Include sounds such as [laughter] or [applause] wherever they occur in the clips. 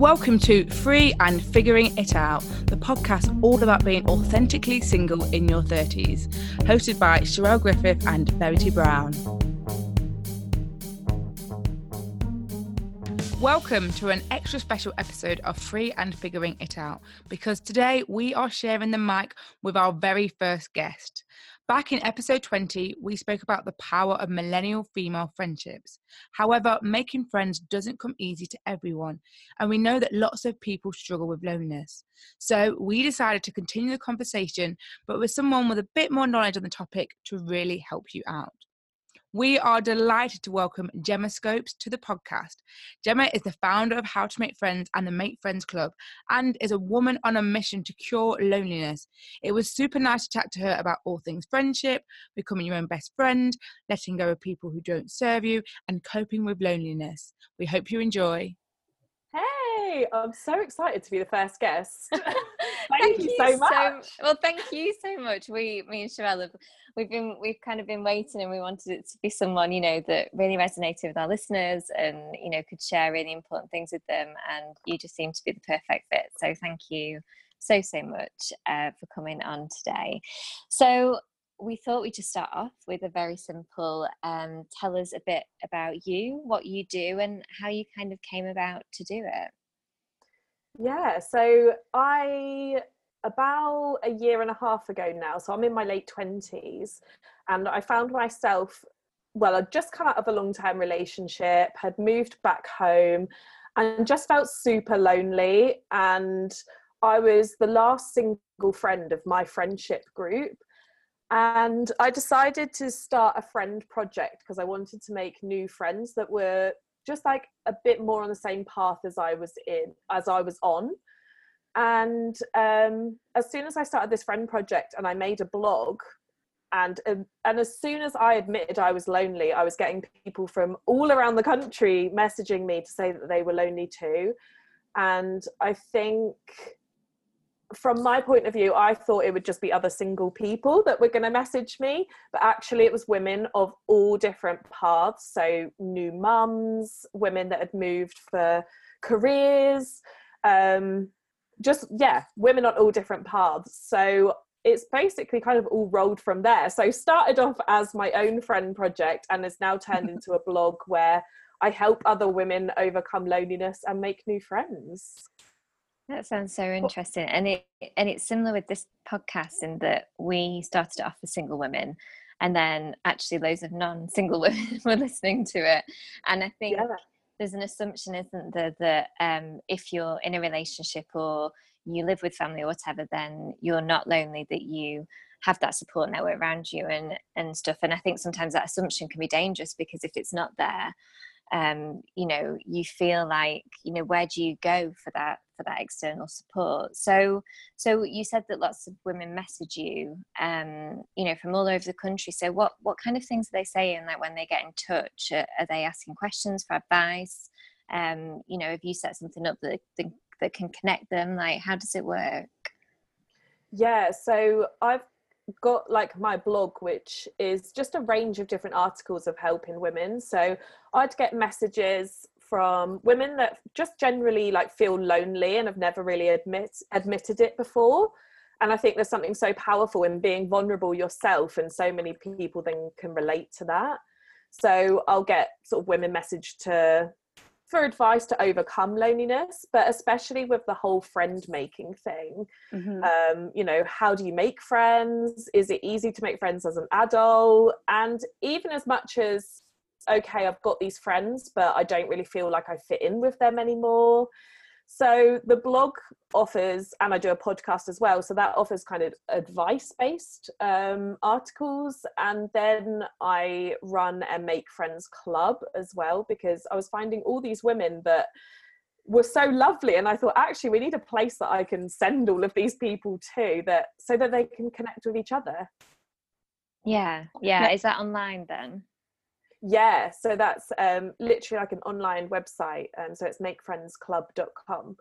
Welcome to Free and Figuring It Out, the podcast all about being authentically single in your 30s, hosted by Charelle Griffith and Verity Brown. Welcome to an extra special episode of Free and Figuring It Out because today we are sharing the mic with our very first guest. Back in episode 20, we spoke about the power of millennial female friendships. However, making friends doesn't come easy to everyone, and we know that lots of people struggle with loneliness. So, we decided to continue the conversation, but with someone with a bit more knowledge on the topic to really help you out. We are delighted to welcome Gemma Scopes to the podcast. Gemma is the founder of How to Make Friends and the Make Friends Club and is a woman on a mission to cure loneliness. It was super nice to chat to her about all things friendship, becoming your own best friend, letting go of people who don't serve you, and coping with loneliness. We hope you enjoy. I'm so excited to be the first guest. [laughs] [laughs] thank, thank, you, so much. So, well, thank you so much. We, me and Charelle, have, we've been, we've kind of been waiting, and we wanted it to be someone you know that really resonated with our listeners, and you know could share really important things with them. And you just seem to be the perfect fit. So thank you so so much uh, for coming on today. So we thought we'd just start off with a very simple um, tell us a bit about you, what you do, and how you kind of came about to do it. Yeah, so I about a year and a half ago now, so I'm in my late 20s, and I found myself well, I'd just come out of a long term relationship, had moved back home, and just felt super lonely. And I was the last single friend of my friendship group and I decided to start a friend project because I wanted to make new friends that were just like a bit more on the same path as I was in, as I was on. And um, as soon as I started this friend project and I made a blog, and um, and as soon as I admitted I was lonely, I was getting people from all around the country messaging me to say that they were lonely too. And I think from my point of view, I thought it would just be other single people that were going to message me, but actually, it was women of all different paths. So, new mums, women that had moved for careers, um, just, yeah, women on all different paths. So, it's basically kind of all rolled from there. So, started off as my own friend project and has now turned [laughs] into a blog where I help other women overcome loneliness and make new friends. That sounds so interesting, and it and it's similar with this podcast in that we started off with single women, and then actually loads of non-single [laughs] women were listening to it, and I think yeah. there's an assumption, isn't there, that um, if you're in a relationship or you live with family or whatever, then you're not lonely. That you have that support network around you and and stuff. And I think sometimes that assumption can be dangerous because if it's not there, um, you know, you feel like, you know, where do you go for that for that external support? So, so you said that lots of women message you, um, you know, from all over the country. So, what what kind of things are they saying? Like when they get in touch, are, are they asking questions for advice? Um, you know, have you set something up that that, that can connect them? Like, how does it work? Yeah, so I've got like my blog which is just a range of different articles of helping women. So i'd get messages from women that just generally like feel lonely and have never really admit admitted it before. And i think there's something so powerful in being vulnerable yourself and so many people then can relate to that. So i'll get sort of women message to for advice to overcome loneliness, but especially with the whole friend making thing. Mm-hmm. Um, you know, how do you make friends? Is it easy to make friends as an adult? And even as much as, okay, I've got these friends, but I don't really feel like I fit in with them anymore. So the blog offers, and I do a podcast as well. So that offers kind of advice based um, articles. And then I run a Make Friends Club as well, because I was finding all these women that were so lovely. And I thought, actually, we need a place that I can send all of these people to that so that they can connect with each other. Yeah. Yeah. Is that online then? Yeah, so that's um, literally like an online website. Um, so it's makefriendsclub.com.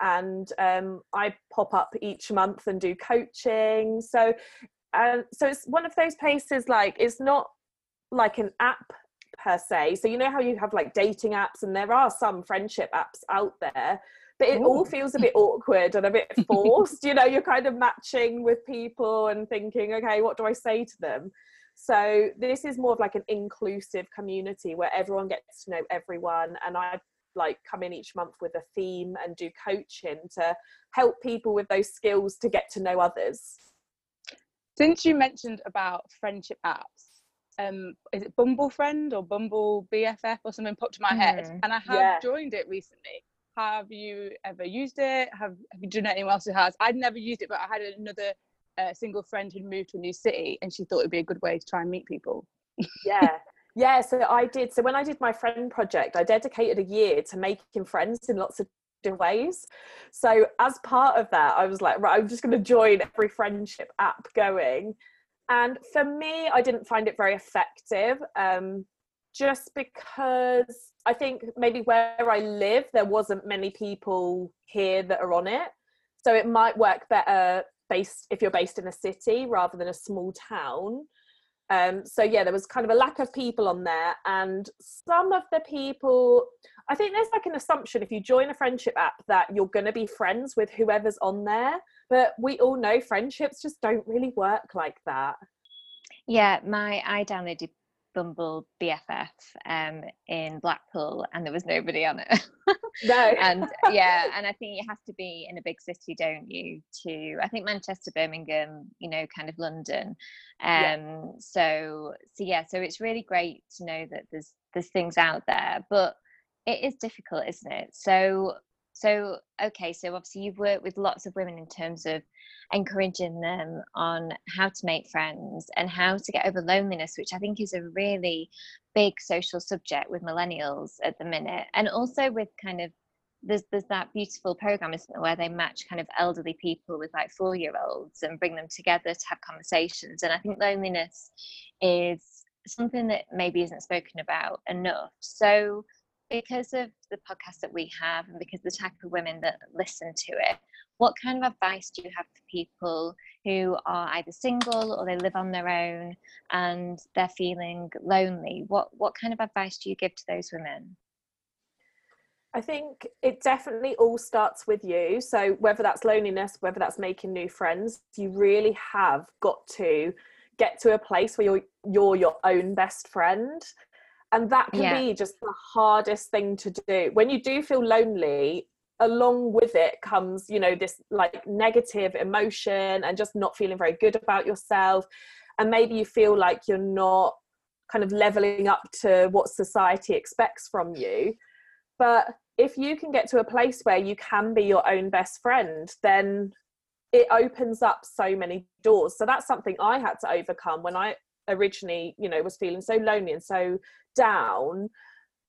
And um, I pop up each month and do coaching. So, um, so it's one of those places like it's not like an app per se. So you know how you have like dating apps, and there are some friendship apps out there, but it Ooh. all feels a bit awkward and a bit [laughs] forced you know you're kind of matching with people and thinking okay what do i say to them so this is more of like an inclusive community where everyone gets to know everyone and i like come in each month with a theme and do coaching to help people with those skills to get to know others. Since you mentioned about friendship apps um is it bumble friend or bumble bff or something popped to my mm, head and i have yeah. joined it recently. Have you ever used it? Have, have you done anyone else who has? I'd never used it but i had another uh, single friend who'd moved to a new city and she thought it'd be a good way to try and meet people [laughs] yeah yeah so i did so when i did my friend project i dedicated a year to making friends in lots of different ways so as part of that i was like right i'm just going to join every friendship app going and for me, I didn't find it very effective. Um, just because I think maybe where I live, there wasn't many people here that are on it. So it might work better based if you're based in a city rather than a small town. Um, so yeah, there was kind of a lack of people on there, and some of the people, I think there's like an assumption if you join a friendship app that you're going to be friends with whoever's on there, but we all know friendships just don't really work like that. Yeah, my I downloaded Bumble BFF um, in Blackpool, and there was nobody on it. [laughs] [laughs] no. [laughs] and yeah, and I think you have to be in a big city, don't you? To I think Manchester, Birmingham, you know, kind of London. Um, yeah. So so yeah, so it's really great to know that there's there's things out there, but it is difficult, isn't it? So so okay, so obviously you've worked with lots of women in terms of encouraging them on how to make friends and how to get over loneliness, which I think is a really big social subject with millennials at the minute, and also with kind of there's there's that beautiful program isn't there where they match kind of elderly people with like four year olds and bring them together to have conversations. And i think loneliness is something that maybe isn't spoken about enough. So because of the podcast that we have and because the type of women that listen to it what kind of advice do you have for people who are either single or they live on their own and they're feeling lonely? What what kind of advice do you give to those women? I think it definitely all starts with you. So whether that's loneliness, whether that's making new friends, you really have got to get to a place where you're you're your own best friend. And that can yeah. be just the hardest thing to do. When you do feel lonely, along with it comes you know this like negative emotion and just not feeling very good about yourself and maybe you feel like you're not kind of leveling up to what society expects from you but if you can get to a place where you can be your own best friend then it opens up so many doors so that's something i had to overcome when i originally you know was feeling so lonely and so down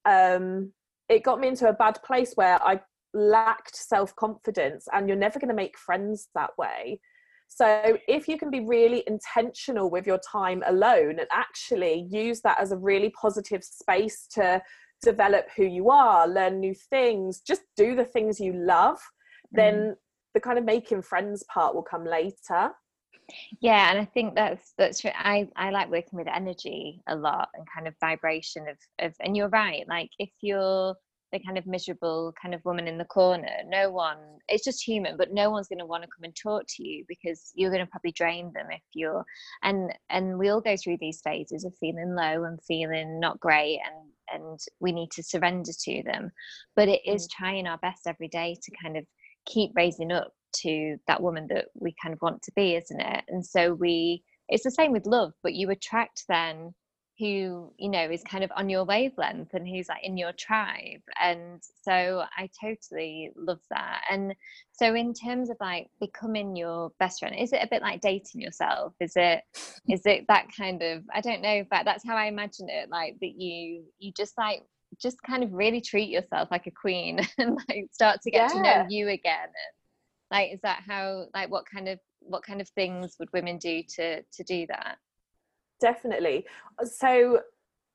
um it got me into a bad place where i lacked self confidence and you're never going to make friends that way. So, if you can be really intentional with your time alone and actually use that as a really positive space to develop who you are, learn new things, just do the things you love, mm. then the kind of making friends part will come later. Yeah, and I think that's that's. I I like working with energy a lot and kind of vibration of of. And you're right. Like if you're the kind of miserable kind of woman in the corner no one it's just human but no one's going to want to come and talk to you because you're going to probably drain them if you're and and we all go through these phases of feeling low and feeling not great and and we need to surrender to them but it is mm. trying our best every day to kind of keep raising up to that woman that we kind of want to be isn't it? And so we it's the same with love but you attract then who you know is kind of on your wavelength and who's like in your tribe. And so i totally love that. And so in terms of like becoming your best friend is it a bit like dating yourself? Is it is it that kind of i don't know but that's how i imagine it like that you you just like just kind of really treat yourself like a queen [laughs] and like start to get yeah. to know you again like is that how like what kind of what kind of things would women do to to do that? Definitely. So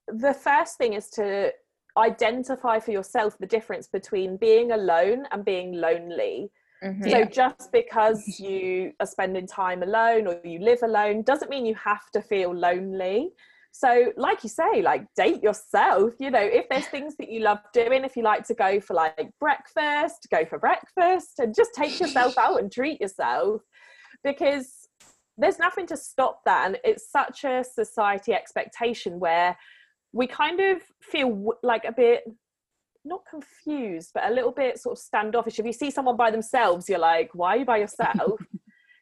the first thing is to identify for yourself the difference between being alone and being lonely. Mm-hmm. so just because you are spending time alone or you live alone doesn't mean you have to feel lonely so like you say like date yourself you know if there's things that you love doing if you like to go for like breakfast go for breakfast and just take yourself [laughs] out and treat yourself because there's nothing to stop that and it's such a society expectation where we kind of feel like a bit not confused but a little bit sort of standoffish. If you see someone by themselves you're like why are you by yourself? [laughs]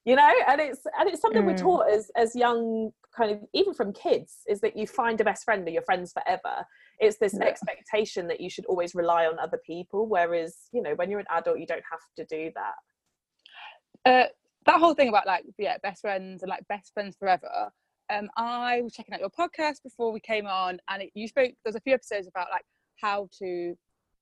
You know? And it's and it's something mm. we're taught as as young kind of even from kids is that you find a best friend or your friends forever. It's this yeah. expectation that you should always rely on other people whereas you know when you're an adult you don't have to do that. Uh, that whole thing about like yeah best friends and like best friends forever um i was checking out your podcast before we came on and it, you spoke there's a few episodes about like how to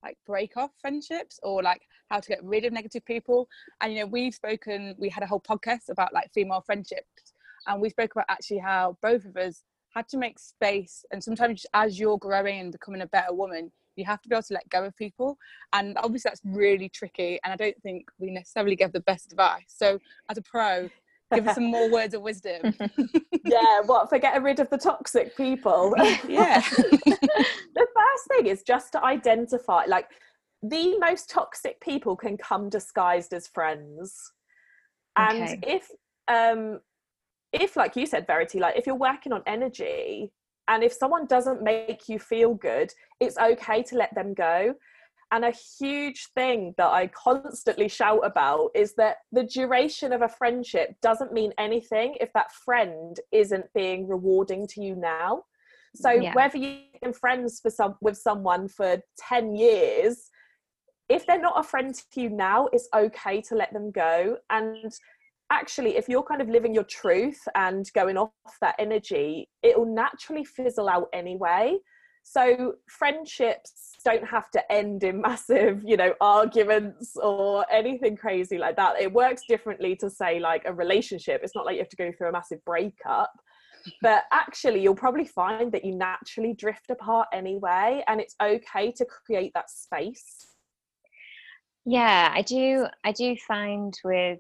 like break off friendships or like how to get rid of negative people. And you know we've spoken we had a whole podcast about like female friendships and we spoke about actually how both of us had to make space and sometimes as you're growing and becoming a better woman you have to be able to let go of people and obviously that's really tricky and i don't think we necessarily give the best advice. So as a pro give us some more [laughs] words of wisdom. [laughs] Yeah what for getting rid of the toxic people? [laughs] Yeah. The first thing is just to identify like the most toxic people can come disguised as friends. And okay. if um if like you said verity like if you're working on energy and if someone doesn't make you feel good it's okay to let them go and a huge thing that I constantly shout about is that the duration of a friendship doesn't mean anything if that friend isn't being rewarding to you now. So yeah. whether you've been friends for some with someone for 10 years, if they're not a friend to you now, it's okay to let them go. And actually, if you're kind of living your truth and going off that energy, it'll naturally fizzle out anyway. So friendships don't have to end in massive, you know, arguments or anything crazy like that. It works differently to say like a relationship. It's not like you have to go through a massive breakup. But actually, you'll probably find that you naturally drift apart anyway, and it's okay to create that space. Yeah, I do. I do find with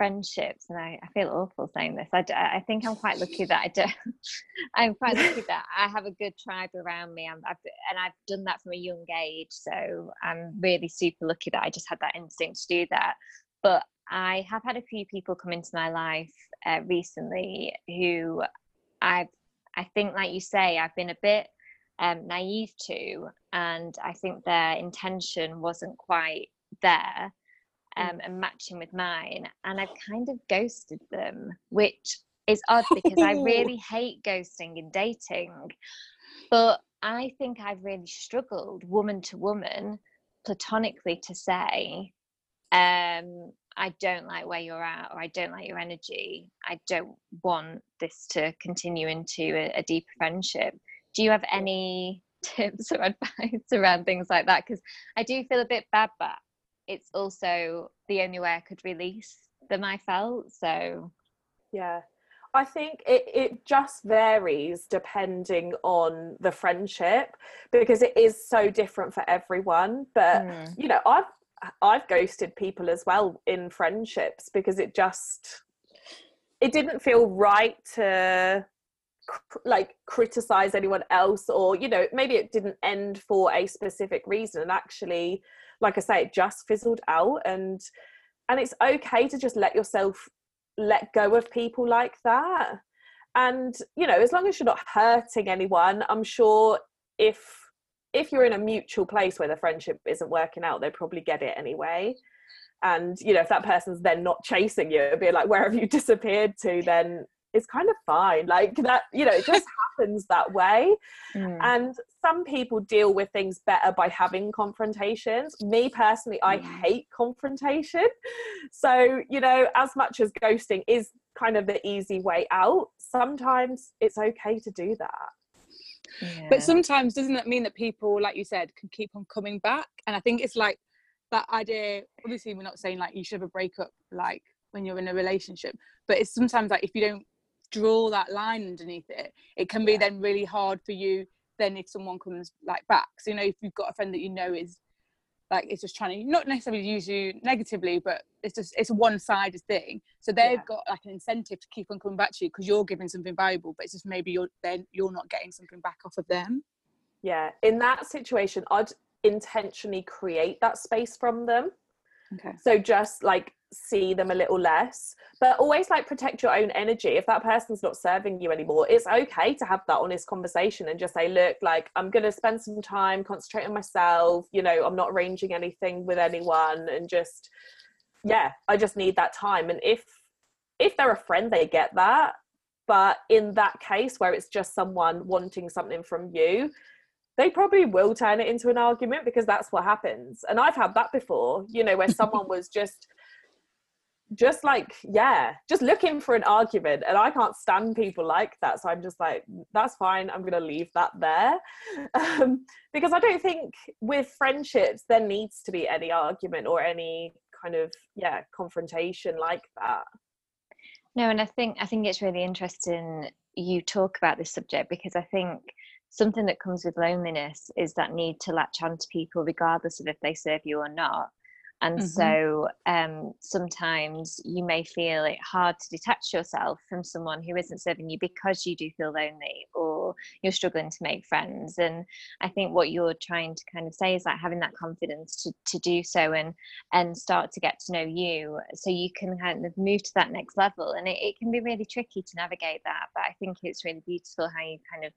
friendships and I, I, feel awful saying this. I, I think i'm quite lucky that i do. [laughs] I'm quite lucky that i have a good tribe around me. I've, and i've done that from a young age so i'm really super lucky that i just had that instinct to do that. But i have had a few people come into my life uh, recently who i've i think like you say i've been a bit um, naive to and i think their intention wasn't quite there. Um, and matching with mine. And I've kind of ghosted them, which is odd because I [laughs] really hate ghosting in dating. But I think I've really struggled, woman to woman, platonically, to say, um, I don't like where you're at, or I don't like your energy. I don't want this to continue into a, a deeper friendship. Do you have any [laughs] tips or advice around things like that? Because I do feel a bit bad, but it's also the only way I could release them I felt. So yeah. I think it, it just varies depending on the friendship because it is so different for everyone. But mm. you know, I've I've ghosted people as well in friendships because it just it didn't feel right to like criticize anyone else or you know maybe it didn't end for a specific reason and actually like I say, it just fizzled out and and it's okay to just let yourself let go of people like that. And you know, as long as you're not hurting anyone, I'm sure if if you're in a mutual place where the friendship isn't working out, they probably get it anyway. And you know, if that person's then not chasing you, it'd be like, where have you [laughs] disappeared to? Then it's kind of fine. Like that, you know, it just [laughs] happens that way. Mm. And some people deal with things better by having confrontations. Me personally, I mm. hate confrontation. So, you know, as much as ghosting is kind of the easy way out, sometimes it's okay to do that. Yeah. But sometimes doesn't that mean that people, like you said, can keep on coming back? And I think it's like that idea. Obviously, we're not saying like you should have a breakup like when you're in a relationship, but it's sometimes like if you don't draw that line underneath it it can be yeah. then really hard for you then if someone comes like back. So you know if you've got a friend that you know is like it's just trying to not necessarily use you negatively but it's just it's a one-sided thing. So they've yeah. got like an incentive to keep on coming back to you because you're giving something valuable but it's just maybe you're then you're not getting something back off of them. Yeah. In that situation i'd intentionally create that space from them okay. So just like see them a little less but always like protect your own energy. If that person's not serving you anymore it's okay to have that honest conversation and just say look like i'm going to spend some time concentrate on myself you know i'm not arranging anything with anyone and just yeah i just need that time. And if if they're a friend they get that but in that case where it's just someone wanting something from you they probably will turn it into an argument because that's what happens. And i've had that before you know where someone was just just like yeah just looking for an argument. And i can't stand people like that. So i'm just like that's fine. I'm gonna leave that there. Um, because i don't think with friendships there needs to be any argument or any kind of yeah confrontation like that. No and i think i think it's really interesting you talk about this subject because i think something that comes with loneliness is that need to latch on to people regardless of if they serve you or not. And mm-hmm. so um, sometimes you may feel it hard to detach yourself from someone who isn't serving you because you do feel lonely or you're struggling to make friends. And i think what you're trying to kind of say is like having that confidence to, to do so and and start to get to know you so you can kind of move to that next level. And it, it can be really tricky to navigate that but i think it's really beautiful how you kind of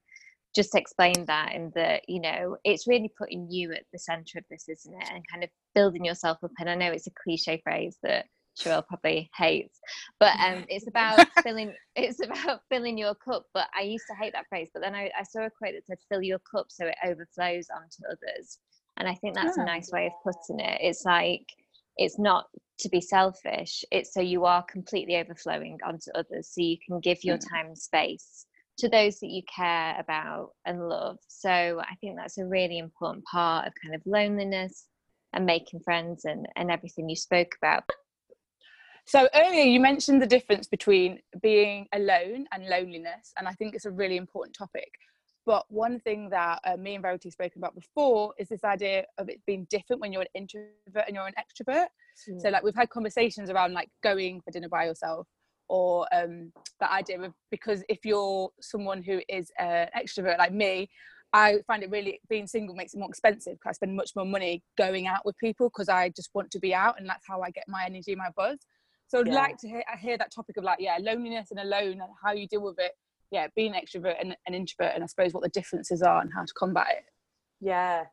just explained that in that you know it's really putting you at the center of this isn't it? And kind of building yourself up. And i know it's a cliche phrase that Charelle probably hates but um [laughs] it's about filling it's about filling your cup. But i used to hate that phrase but then i, I saw a quote that said fill your cup so it overflows onto others. And i think that's a nice way of putting it. It's like it's not to be selfish. It's so you are completely overflowing onto others so you can give your time and space to those that you care about and love. So I think that's a really important part of kind of loneliness and making friends and, and everything you spoke about. So earlier you mentioned the difference between being alone and loneliness, and I think it's a really important topic. But one thing that uh, me and Verity spoken about before is this idea of it being different when you're an introvert and you're an extrovert. Mm. So like we've had conversations around like going for dinner by yourself or um, that idea of because if you're someone who is an extrovert like me I find it really being single makes it more expensive because I spend much more money going out with people because I just want to be out and that's how I get my energy, my buzz. So I'd yeah. like to hear, hear that topic of like, yeah, loneliness and alone and how you deal with it. Yeah, being an extrovert and an introvert and I suppose what the differences are and how to combat it. Yeah,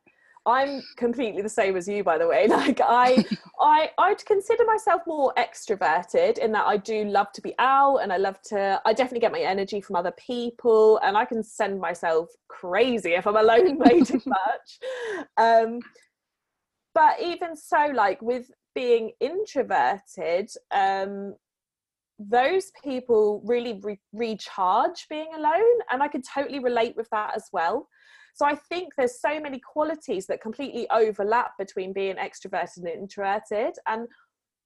I'm completely the same as you, by the way. [laughs] Like I, I, I'd consider myself more extroverted in that I do love to be out and I love to. I definitely get my energy from other people, and I can send myself crazy if I'm alone [laughs] way too [laughs] much. Um, but even so, like with being introverted, um, those people really re- recharge being alone, and I can totally relate with that as well. So I think there's so many qualities that completely overlap between being extroverted and introverted. And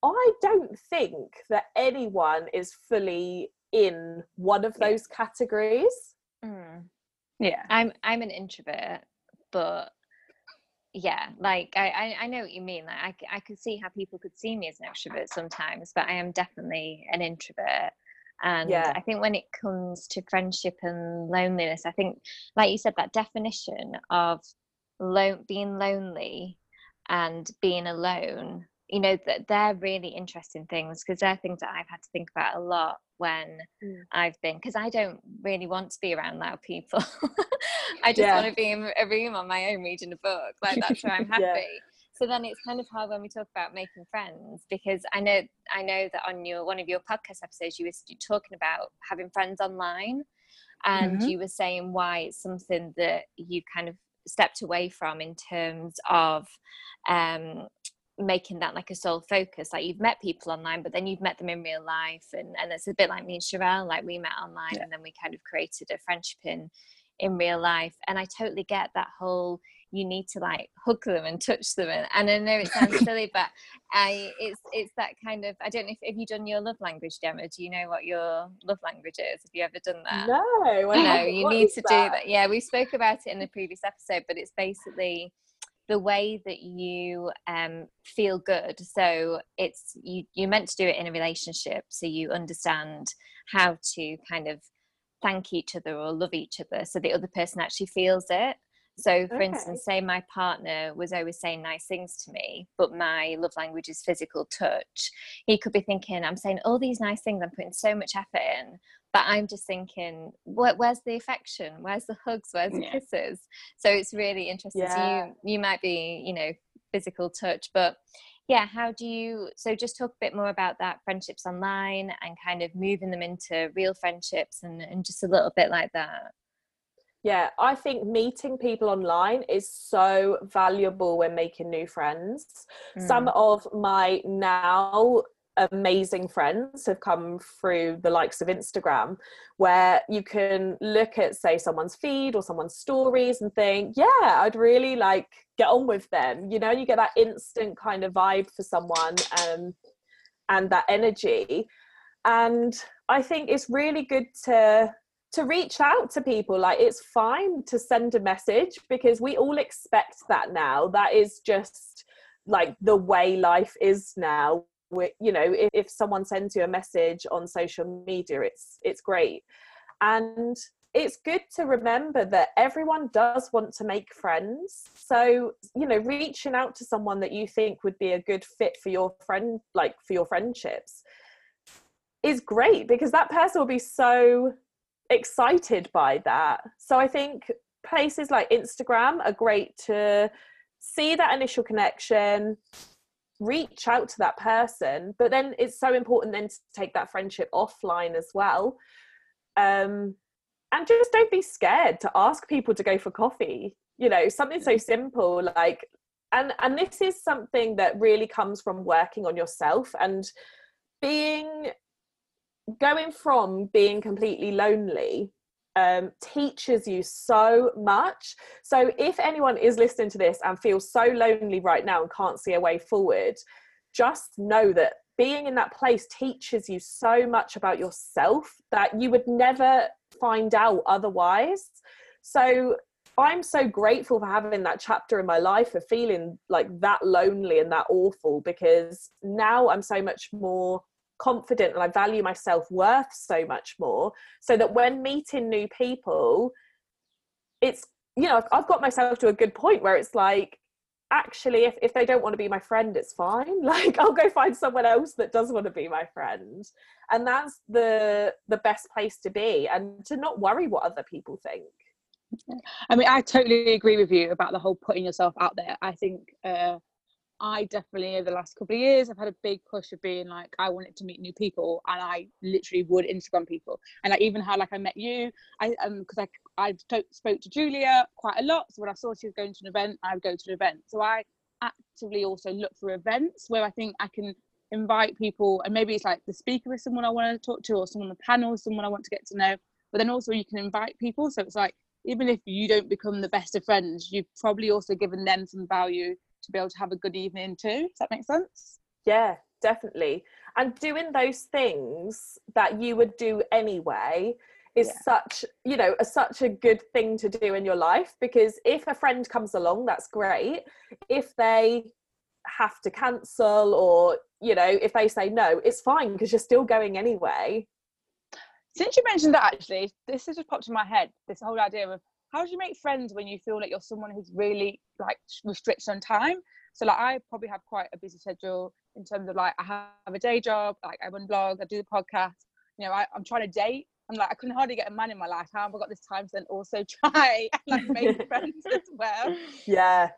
I don't think that anyone is fully in one of those categories. Mm. Yeah. I'm I'm an introvert, but yeah, like I, I, I know what you mean. Like I, I could see how people could see me as an extrovert sometimes, but I am definitely an introvert. And yeah. I think when it comes to friendship and loneliness, I think, like you said, that definition of lo- being lonely and being alone, you know, that they're really interesting things because they're things that I've had to think about a lot when mm. I've been, because I don't really want to be around loud people. [laughs] I just yeah. want to be in a room on my own reading a book. Like that's where I'm [laughs] happy. yeah so then it's kind of hard when we talk about making friends because I know I know that on your one of your podcast episodes you were talking about having friends online and mm-hmm. you were saying why it's something that you kind of stepped away from in terms of um, making that like a sole focus like you've met people online but then you've met them in real life and and it's a bit like me and Charelle like we met online yeah. and then we kind of created a friendship in in real life and I totally get that whole you need to like hug them and touch them and, and I know it sounds [laughs] silly but I it's it's that kind of I don't know if have you done your love language demo? Do you know what your love language is? Have you ever done that? No no you need to that? do that. Yeah we spoke about it in the previous episode but it's basically the way that you um, feel good. So it's you you're meant to do it in a relationship so you understand how to kind of thank each other or love each other so the other person actually feels it so, for okay. instance, say my partner was always saying nice things to me, but my love language is physical touch. He could be thinking, I'm saying all these nice things, I'm putting so much effort in, but I'm just thinking, where's the affection? Where's the hugs? Where's the yeah. kisses? So it's really interesting. Yeah. So you you might be, you know, physical touch, but yeah, how do you? So just talk a bit more about that friendships online and kind of moving them into real friendships and and just a little bit like that. Yeah, I think meeting people online is so valuable when making new friends. Mm. Some of my now amazing friends have come through the likes of Instagram, where you can look at, say, someone's feed or someone's stories and think, yeah, I'd really like get on with them. You know, you get that instant kind of vibe for someone um, and that energy. And I think it's really good to to reach out to people like it's fine to send a message because we all expect that now. That is just like the way life is now. We, you know if, if someone sends you a message on social media it's it's great. And it's good to remember that everyone does want to make friends. So you know reaching out to someone that you think would be a good fit for your friend like for your friendships is great because that person will be so excited by that. So I think places like Instagram are great to see that initial connection, reach out to that person, but then it's so important then to take that friendship offline as well. Um, and just don't be scared to ask people to go for coffee. You know, something so simple like and and this is something that really comes from working on yourself and being going from being completely lonely um, teaches you so much. So, if anyone is listening to this and feels so lonely right now and can't see a way forward, just know that being in that place teaches you so much about yourself that you would never find out otherwise. So, I'm so grateful for having that chapter in my life of feeling like that lonely and that awful because now I'm so much more confident and I value my self worth so much more. So that when meeting new people, it's, you know, I've got myself to a good point where it's like, actually, if, if they don't want to be my friend, it's fine. [laughs] Like, I'll go find someone else that does want to be my friend. And that's the the best place to be and to not worry what other people think. I mean, I totally agree with you about the whole putting yourself out there. I think uh, I definitely over the last couple of years I've had a big push of being like I wanted to meet new people and I literally would Instagram people. And I even had like I met you I um because I I spoke to Julia quite a lot so when I saw she was going to an event I would go to an event. So I actively also look for events where I think I can invite people and maybe it's like the speaker is someone I want to talk to or someone on the panel someone I want to get to know but then also you can invite people so it's like even if you don't become the best of friends you've probably also given them some value to be able to have a good evening too. Does that make sense? Yeah, definitely. And doing those things that you would do anyway is yeah. such you know a, such a good thing to do in your life because if a friend comes along that's great if they have to cancel or you know if they say no it's fine because you're still going anyway since you mentioned that actually this has just popped in my head this whole idea of how do you make friends when you feel like you're someone who's really like restricted on time so like i probably have quite a busy schedule in terms of like i have a day job like i run blog i do the podcast you know I, i'm trying to date I'm like, I couldn't hardly get a man in my life. How have I got this time to then also [laughs] try and like make [laughs] friends as well? Yeah.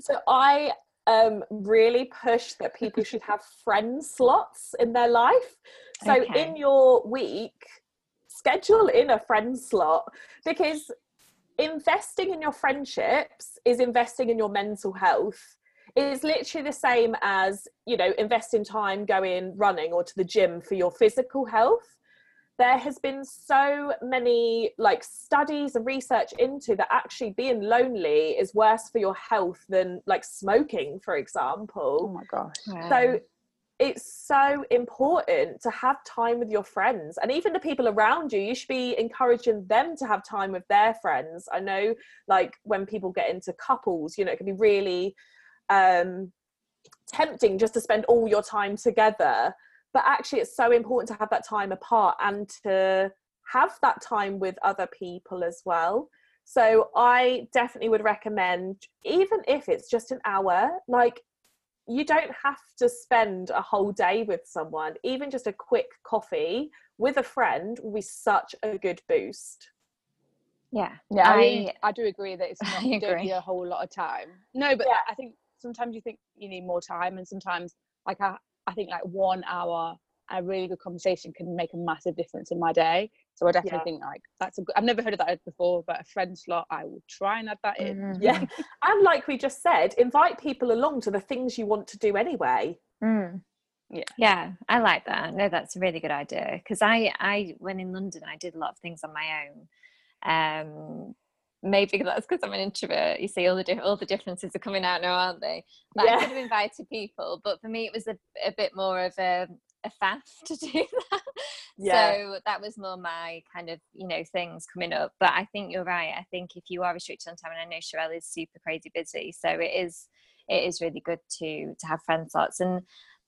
So I um really push that people should have friend slots in their life. So okay. in your week, schedule in a friend slot because investing in your friendships is investing in your mental health. It's literally the same as you know investing time going running or to the gym for your physical health. There has been so many like studies and research into that actually being lonely is worse for your health than like smoking for example. Oh my gosh. So it's so important to have time with your friends and even the people around you you should be encouraging them to have time with their friends. I know like when people get into couples you know it can be really um tempting just to spend all your time together but actually it's so important to have that time apart and to have that time with other people as well. So i definitely would recommend even if it's just an hour like you don't have to spend a whole day with someone. Even just a quick coffee with a friend will be such a good boost. Yeah, yeah, I, I, I do agree that it's [laughs] not you don't need a whole lot of time. No, but yeah. I think sometimes you think you need more time, and sometimes like I, I think like one hour a really good conversation can make a massive difference in my day. So I definitely yeah. think like that's a good, I've never heard of that before, but a friend slot, I will try and add that in. Mm-hmm. Yeah. [laughs] and like we just said, invite people along to the things you want to do anyway. Mm. Yeah. Yeah, I like that. No, that's a really good idea. Because I, I, when in London, I did a lot of things on my own. Um, maybe [laughs] that's because I'm an introvert. You see, all the di- all the differences are coming out now, aren't they? But yeah. I could have invited people, but for me, it was a, a bit more of a a faff to [laughs] do that. Yeah. So that was more my kind of, you know, things coming up. But I think you're right. I think if you are restricted on time, and I know Charelle is super crazy busy, so it is it is really good to to have friend slots and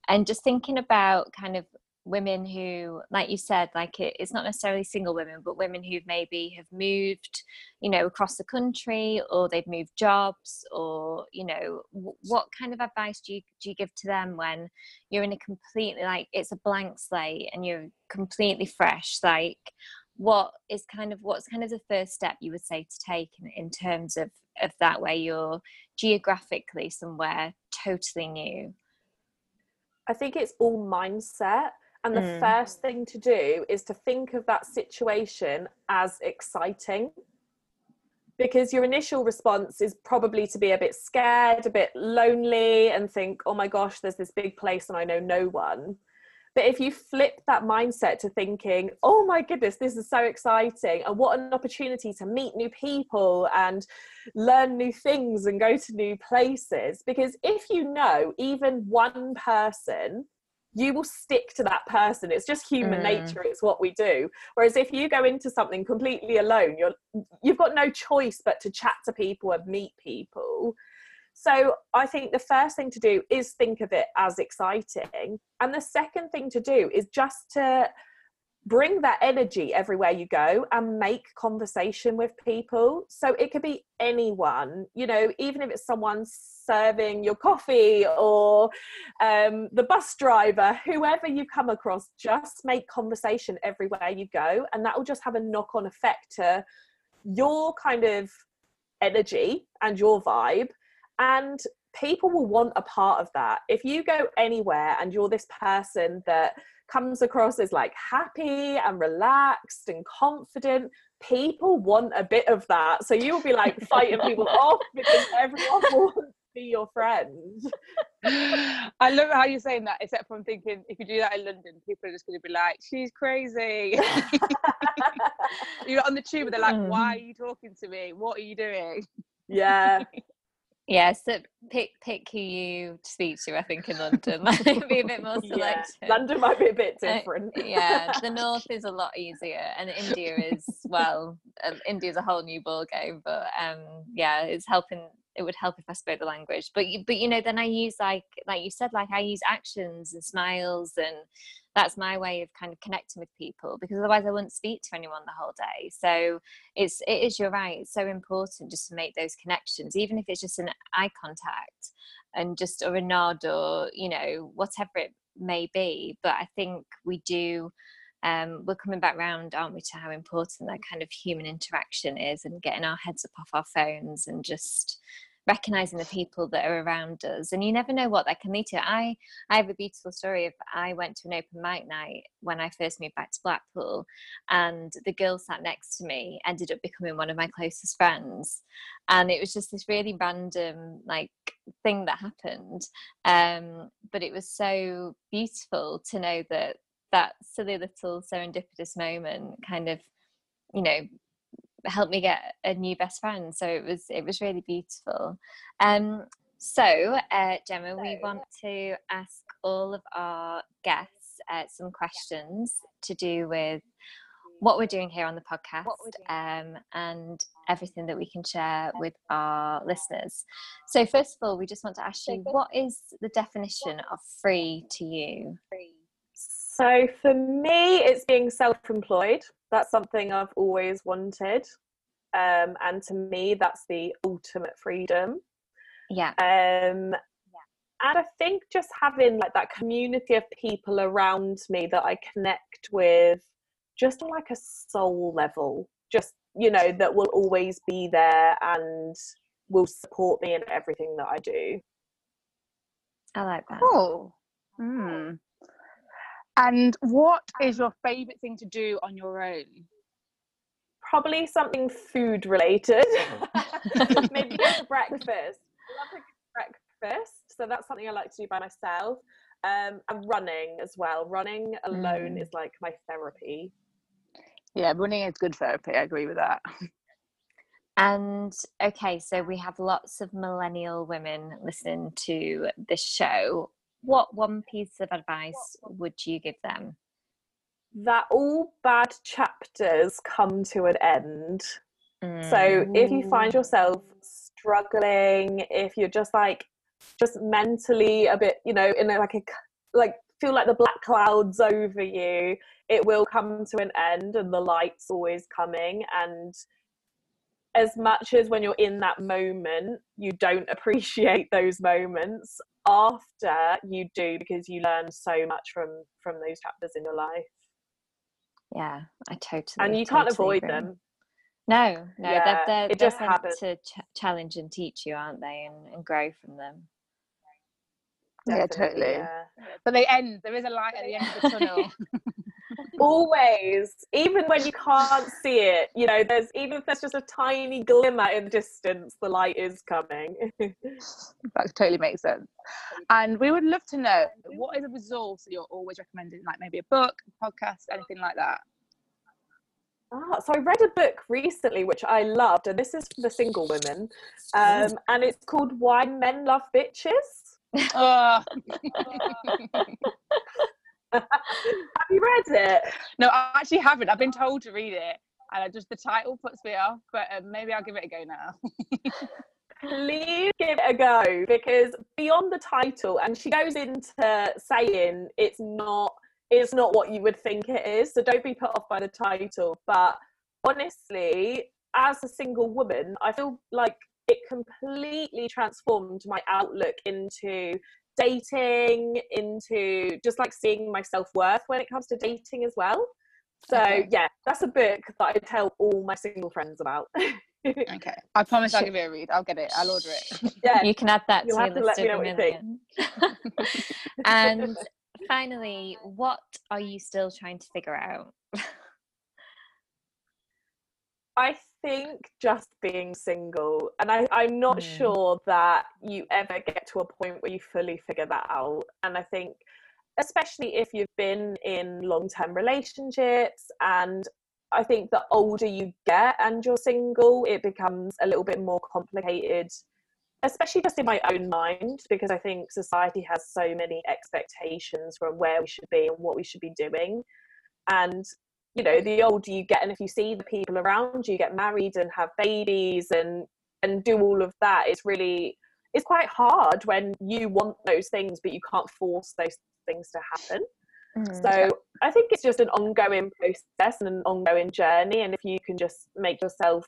and just thinking about kind of women who like you said like it, it's not necessarily single women but women who maybe have moved you know across the country or they've moved jobs or you know w- what kind of advice do you do you give to them when you're in a completely like it's a blank slate and you're completely fresh like what is kind of what's kind of the first step you would say to take in, in terms of of that where you're geographically somewhere totally new I think it's all mindset. And the mm. first thing to do is to think of that situation as exciting. Because your initial response is probably to be a bit scared, a bit lonely, and think, oh my gosh, there's this big place and I know no one. But if you flip that mindset to thinking, oh my goodness, this is so exciting, and what an opportunity to meet new people and learn new things and go to new places. Because if you know even one person you will stick to that person. It's just human mm. nature. It's what we do. Whereas if you go into something completely alone you're you've got no choice but to chat to people and meet people. So i think the first thing to do is think of it as exciting. And the second thing to do is just to bring that energy everywhere you go and make conversation with people. So it could be anyone you know even if it's someone serving your coffee or um, the bus driver whoever you come across just make conversation everywhere you go and that will just have a knock-on effect to your kind of energy and your vibe. And people will want a part of that. If you go anywhere and you're this person that comes across as like happy and relaxed and confident people want a bit of that. So you'll be like fighting people [laughs] off because everyone [laughs] wants to be your friend. I love how you're saying that except for i'm thinking if you do that in london people are just going to be like she's crazy. [laughs] You're on the tube and they're like why are mm. you talking to me? What are you doing? Yeah yeah, so pick pick who you speak to. I think in London [laughs] might be a bit [laughs] more selective. Yeah, London might be a bit uh, different. Uh, yeah, the [laughs] north is a lot easier, and India is well, uh, India is a whole new ball game. But um, yeah, it's helping. It would help if I spoke the language. But you, but you know, then I use like like you said, like I use actions and smiles and that's my way of kind of connecting with people because otherwise I wouldn't speak to anyone the whole day. So it's it is you're right. It's so important just to make those connections, even if it's just an eye contact and just or a nod or you know whatever it may be. But I think we do. Um, we're coming back round, aren't we, to how important that kind of human interaction is and getting our heads up off our phones and just recognizing the people that are around us and you never know what that can lead to. I i have a beautiful story of i went to an open mic night when i first moved back to blackpool and the girl sat next to me ended up becoming one of my closest friends and it was just this really random like thing that happened um, but it was so beautiful to know that that silly little serendipitous moment kind of you know helped me get a new best friend so it was it was really beautiful um So, uh, Gemma, we want to ask all of our guests uh, some questions to do with what we're doing here on the podcast um, and everything that we can share with our listeners. So, first of all, we just want to ask you what is the definition of free to you? So, for me, it's being self employed. That's something I've always wanted. Um, and to me, that's the ultimate freedom. Yeah. Um, and I think just having like that community of people around me that I connect with, just like a soul level, just you know, that will always be there and will support me in everything that I do. I like that. Cool. Mm. And what is your favourite thing to do on your own? Probably something food related. [laughs] Maybe [laughs] go to breakfast love a breakfast, so that's something I like to do by myself. Um, and running as well. Running alone mm. is like my therapy. Yeah, running is good therapy. I agree with that. And okay, so we have lots of millennial women listening to this show. What one piece of advice would you give them? That all bad chapters come to an end. Mm. So if you find yourself struggling, if you're just like just mentally a bit, you know, in a, like a like feel like the black clouds over you, it will come to an end and the light's always coming and as much as when you're in that moment you don't [laughs] appreciate those moments after you do because you learn so much from from those chapters in your life yeah i totally and you totally can't avoid agree. them no, no, yeah, they're, they're, it they're just meant to ch- challenge and teach you, aren't they, and, and grow from them. yeah, totally. Yeah. But they end. There is a light at the end of the tunnel. [laughs] Always, even when you can't see it, you know, there's even if there's just a tiny glimmer in the distance, the light is coming. [laughs] that totally makes sense. And we would love to know what is a resource that you're always recommending, like maybe a book, a podcast, anything like that. Ah, so I read a book recently which I loved, and this is for the single women, um, and it's called "Why Men Love Bitches." [laughs] Oh. [laughs] Have you read it? No, I actually haven't. I've been told to read it, and just the title puts me off. But um, maybe I'll give it a go now. Please give it a go because beyond the title, and she goes into saying it's not it's not what you would think it is. So don't be put off by the title. But honestly, as a single woman, I feel like it completely transformed my outlook into dating, into just like seeing my self worth when it comes to dating as well. So okay. yeah, that's a book that I tell all my single friends about. [laughs] okay, I promise I'll give it a read. I'll get it. I'll order it. Yeah, you can add that You'll to your list of a million. and finally, what are you still trying to figure out? I think just being single, and I, I'm not mm. sure that you ever get to a point where you fully figure that out. And I think, especially if you've been in long term relationships, and I think the older you get and you're single, it becomes a little bit more complicated especially just in my own mind, because I think society has so many expectations from where we should be and what we should be doing. And, you know, the older you get, and if you see the people around you get married and have babies and and do all of that, it's really it's quite hard when you want those things but you can't force those things to happen. Mm, so yeah. I think it's just an ongoing process and an ongoing journey. And if you can just make yourself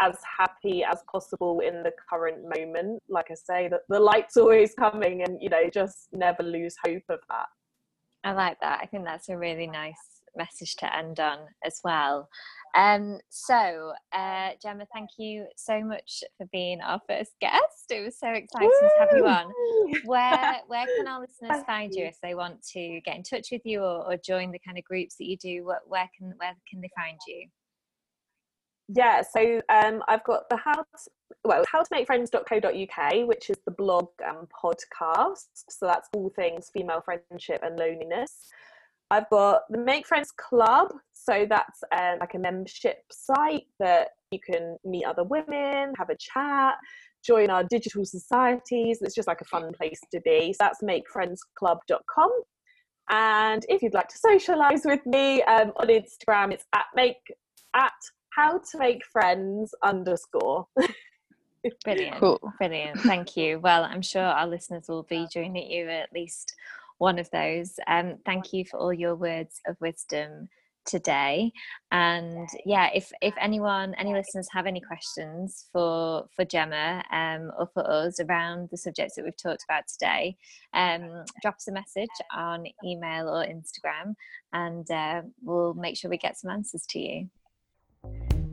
as happy as possible in the current moment. Like I say, that the light's always coming, and you know, just never lose hope of that. I like that. I think that's a really nice message to end on as well. Um, so, uh, Gemma, thank you so much for being our first guest. It was so exciting Woo! to have you on. Where [laughs] where can our listeners find you if they want to get in touch with you or, or join the kind of groups that you do? What, where can where can they find you? yeah so um, i've got the how to, well how to make friends.co.uk which is the blog and podcast so that's all things female friendship and loneliness i've got the make friends club so that's um, like a membership site that You can meet other women, have a chat, join our digital societies. It's just like a fun place to be. So that's makefriendsclub.com. And if you'd like to socialize with me um, on Instagram, it's at make at how to make friends underscore. Brilliant. Cool. Brilliant. Thank you. Well, I'm sure our listeners will be joining you at least one of those. Um, thank you for all your words of wisdom today and yeah if if anyone any listeners have any questions for for gemma um, or for us around the subjects that we've talked about today um, drop us a message on email or instagram and uh, we'll make sure we get some answers to you